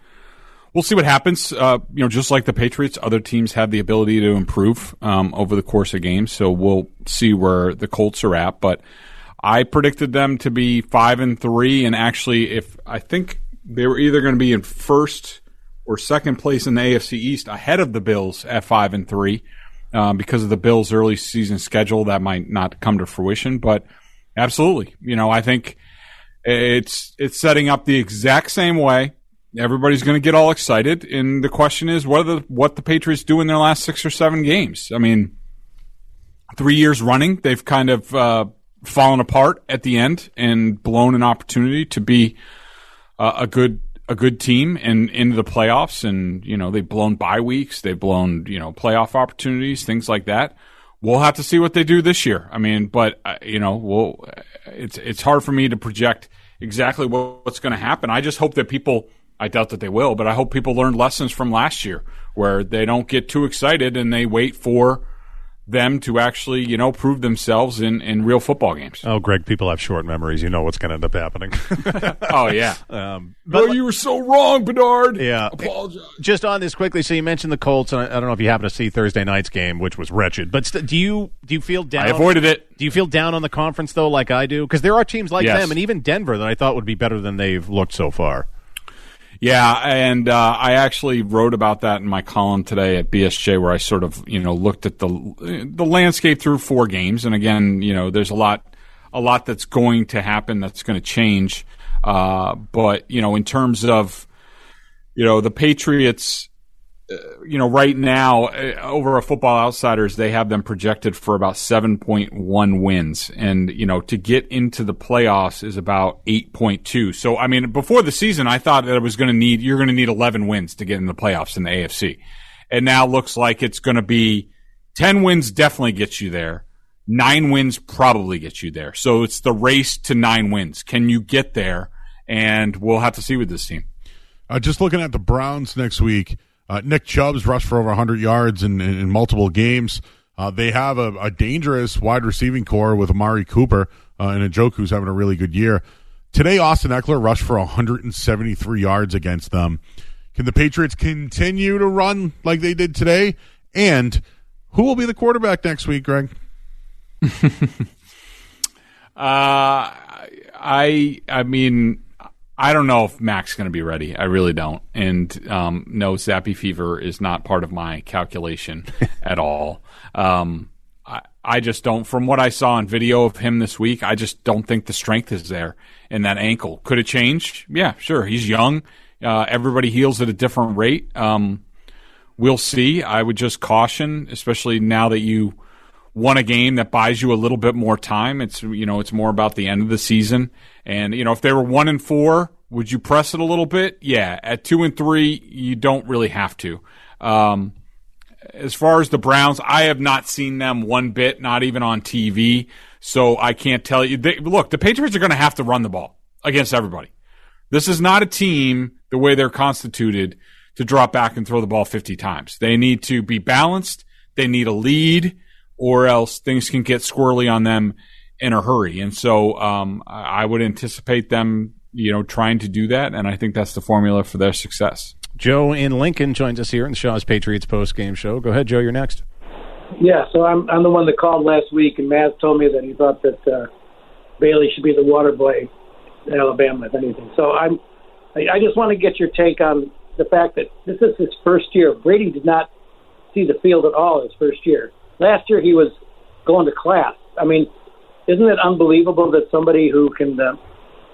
we'll see what happens. Uh, you know, just like the Patriots, other teams have the ability to improve um, over the course of games. So we'll see where the Colts are at. But I predicted them to be five and three, and actually, if I think they were either going to be in first or second place in the AFC East ahead of the Bills at five and three. Um, because of the Bills' early season schedule, that might not come to fruition. But absolutely, you know, I think it's it's setting up the exact same way. Everybody's going to get all excited, and the question is, the what the Patriots do in their last six or seven games? I mean, three years running, they've kind of uh, fallen apart at the end and blown an opportunity to be uh, a good a good team and into the playoffs and you know they've blown bye weeks they've blown you know playoff opportunities things like that we'll have to see what they do this year. I mean, but uh, you know, we'll, it's it's hard for me to project exactly what, what's going to happen. I just hope that people. I doubt that they will, but I hope people learn lessons from last year where they don't get too excited and they wait for them to actually, you know, prove themselves in, in real football games. Oh, Greg, people have short memories. You know what's going to end up happening. oh, yeah. Um, but you were so wrong, Bernard. Yeah. Apologize. Just on this quickly, so you mentioned the Colts, and I, I don't know if you happen to see Thursday night's game, which was wretched. But st- do you do you feel down? I avoided it. Do you feel down on the conference though, like I do? Because there are teams like Yes. them, and even Denver, that I thought would be better than they've looked so far. Yeah, and uh, I actually wrote about that in my column today at BSJ, where I sort of you know looked at the the landscape through four games, and again, you know, there's a lot a lot that's going to happen that's going to change. Uh, but you know, in terms of you know the Patriots, you know, right now uh, over a Football Outsiders, they have them projected for about seven point one wins, and you know, to get into the playoffs is about eight point two. So, I mean, before the season, I thought that it was going to need you're going to need eleven wins to get in the playoffs in the AFC, and now looks like it's going to be ten wins definitely gets you there. Nine wins probably gets you there. So it's the race to nine wins. Can you get there? And we'll have to see with this team. Uh, just looking at the Browns next week, uh, Nick Chubb's rushed for over 100 yards in, in, in multiple games. Uh, they have a, a dangerous wide receiving core with Amari Cooper uh, and who's having a really good year. Today, Austin Ekeler rushed for 173 yards against them. Can the Patriots continue to run like they did today? And who will be the quarterback next week, Greg? Uh, I I mean, I don't know if Mac's going to be ready. I really don't. And um, no, Zappe fever is not part of my calculation at all. Um, I, I just don't. From what I saw in video of him this week, I just don't think the strength is there in that ankle. Could it change? Yeah, sure. He's young. Uh, everybody heals at a different rate. Um, we'll see. I would just caution, especially now that you won a game that buys you a little bit more time. It's you know it's more about the end of the season, and you know if they were one and four, would you press it a little bit? Yeah. At two and three, you don't really have to. Um, as far as the Browns, I have not seen them one bit, not even on TV. So I can't tell you. They, look, the Patriots are going to have to run the ball against everybody. This is not a team the way they're constituted to drop back and throw the ball 50 times. They need to be balanced. They need a lead or else things can get squirrely on them in a hurry. And so, um, I I would anticipate them, you know, trying to do that. And I think that's the formula for their success. Joe in Lincoln joins us here in the Shaw's Patriots post game show. Go ahead, Joe. You're next. Yeah, so I'm I'm the one that called last week, and Matt told me that he thought that uh, Bailey should be the water boy in Alabama, if anything. So I'm I, I just want to get your take on the fact that this is his first year. Brady did not see the field at all his first year. Last year he was going to class. I mean, isn't it unbelievable that somebody who can uh,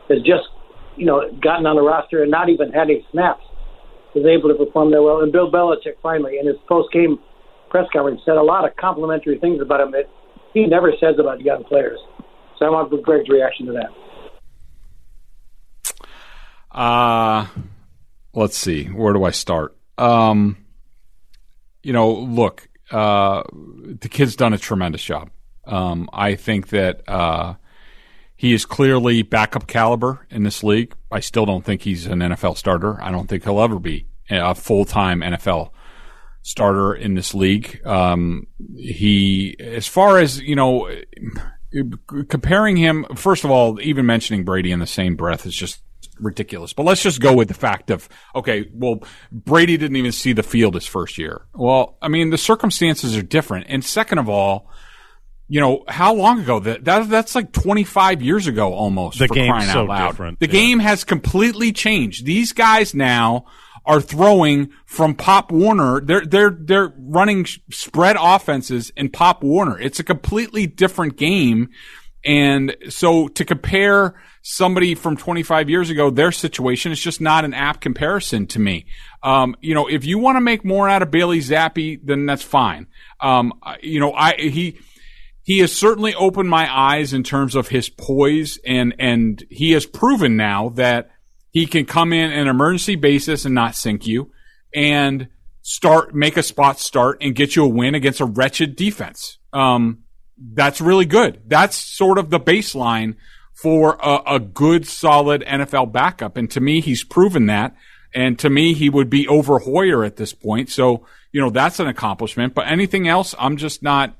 has just you know gotten on the roster and not even had any snaps is able to perform that well? And Bill Belichick finally in his post game press conference said a lot of complimentary things about him that he never says about young players. So I want Greg's reaction to that. Uh let's see. Where do I start? Um you know, look, uh the kid's done a tremendous job. Um I think that uh he is clearly backup caliber in this league. I still don't think he's an NFL starter. I don't think he'll ever be a full-time NFL starter in this league. Um he as far as, you know, comparing him first of all, even mentioning Brady in the same breath is just ridiculous. But let's just go with the fact of okay, well, Brady didn't even see the field his first year. Well, I mean, the circumstances are different. And second of all, you know, how long ago that, that that's like 25 years ago almost The for game's crying so out loud. different, The yeah. game has completely changed. These guys now are throwing from Pop Warner. They're they're they're running spread offenses in Pop Warner. It's a completely different game. And so to compare somebody from 25 years ago, their situation is just not an apt comparison to me. Um, you know, if you want to make more out of Bailey Zappe, then that's fine. Um, you know, I, he, he has certainly opened my eyes in terms of his poise and, and he has proven now that he can come in an emergency basis and not sink you and start, make a spot start and get you a win against a wretched defense. um, that's really good. That's sort of the baseline for a, a good, solid NFL backup. And to me, he's proven that. And to me, he would be over Hoyer at this point. So, you know, that's an accomplishment. But anything else, I'm just not,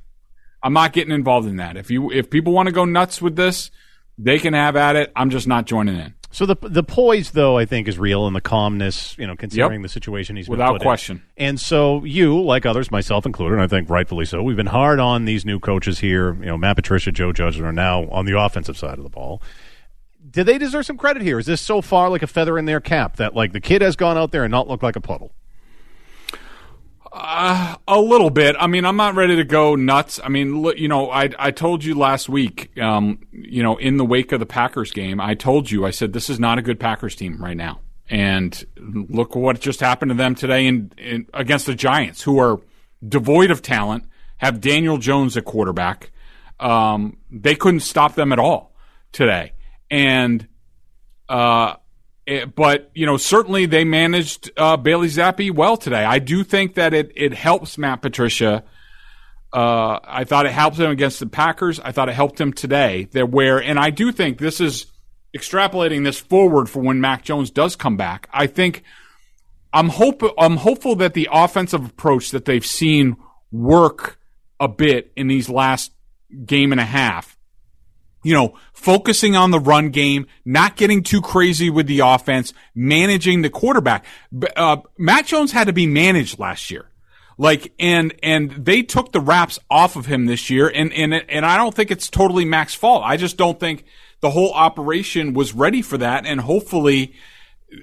I'm not getting involved in that. If you, if people want to go nuts with this, they can have at it. I'm just not joining in. So the the poise, though, I think is real, and the calmness, you know, considering Yep. the situation he's been Without put in. question. And so you, like others, myself included, and I think rightfully so, we've been hard on these new coaches here. You know, Matt Patricia, Joe Judge are now on the offensive side of the ball. Do they deserve some credit here? Is this so far like a feather in their cap that like the kid has gone out there and not looked like a puddle? Uh, a little bit. I mean, I'm not ready to go nuts. I mean, you know, I I told you last week, um, you know, in the wake of the Packers game, I told you, I said this is not a good Packers team right now, and look what just happened to them today in, in against the Giants, who are devoid of talent, have Daniel Jones at quarterback. Um, they couldn't stop them at all today, and uh, it- but you know, certainly they managed uh, Bailey Zappe well today. I do think that it it helps Matt Patricia. Uh, I thought it helped him against the Packers. I thought it helped him today. There where, and I do think this is extrapolating this forward for when Mac Jones does come back. I think I'm hope I'm hopeful that the offensive approach that they've seen work a bit in these last game and a half you know, focusing on the run game, not getting too crazy with the offense, managing the quarterback. Uh, Mac Jones had to be managed last year. Like, and, and they took the wraps off of him this year. And, and, and I don't think it's totally Mac's fault. I just don't think the whole operation was ready for that. And hopefully,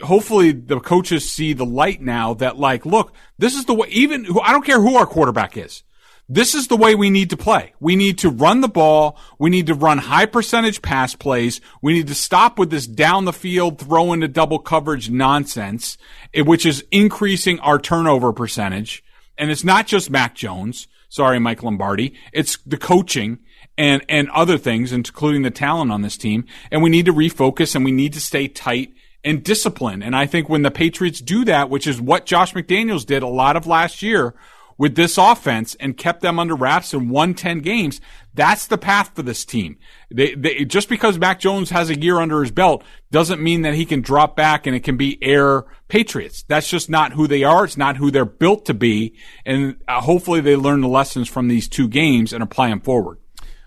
hopefully the coaches see the light now that like, look, this is the way, even, who I don't care who our quarterback is. This is the way we need to play. We need to run the ball. We need to run high percentage pass plays. We need to stop with this down the field, throw into double coverage nonsense, eh, which is increasing our turnover percentage. And it's not just Mac Jones. Sorry, Mike Lombardi. It's the coaching and, and other things, including the talent on this team. And we need to refocus and we need to stay tight and disciplined. And I think when the Patriots do that, which is what Josh McDaniels did a lot of last year, with this offense and kept them under wraps and won 10 games, that's the path for this team. They, they, just because Mac Jones has a year under his belt doesn't mean that he can drop back and it can be air Patriots. That's just not who they are. It's not who they're built to be. And uh, hopefully they learn the lessons from these two games and apply them forward.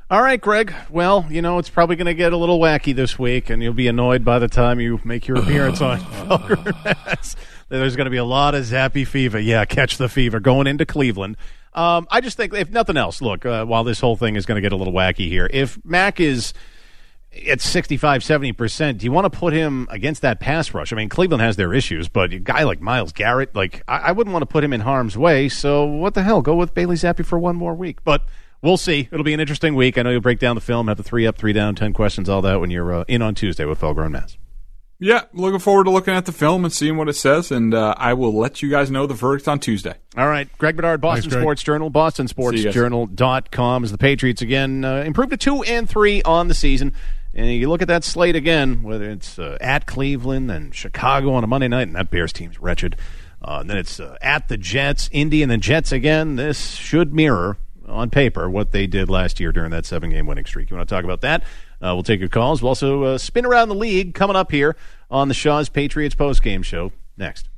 All right, Greg. Well, you know, it's probably going to get a little wacky this week, and you'll be annoyed by the time you make your appearance on Felger. There's going to be a lot of Zappe fever. Yeah, catch the fever going into Cleveland. Um, I just think, if nothing else, look, uh, while this whole thing is going to get a little wacky here, if Mac is at 65, 70%, do you want to put him against that pass rush? I mean, Cleveland has their issues, but a guy like Myles Garrett, like, I, I wouldn't want to put him in harm's way. So what the hell? Go with Bailey Zappe for one more week. But we'll see. It'll be an interesting week. I know you'll break down the film, have the three up, three down, 10 questions, all that when you're uh, in on Tuesday with Felger and Mazz. Yeah, looking forward to looking at the film and seeing what it says, and uh, I will let you guys know the verdict on Tuesday. All right. Greg Bedard, Boston Thanks, Greg. Sports Journal, See you guys. bostonsportsjournal.com as the Patriots again uh, improved to 2 and 3 on the season. And you look at that slate again, whether it's uh, at Cleveland and Chicago on a Monday night, and that Bears team's wretched. Uh, and then it's uh, at the Jets, Indy, and the Jets again. This should mirror on paper what they did last year during that seven game winning streak. You want to talk about that? Uh, we'll take your calls. We'll also uh, spin around the league coming up here on the Shaw's Patriots post game show next.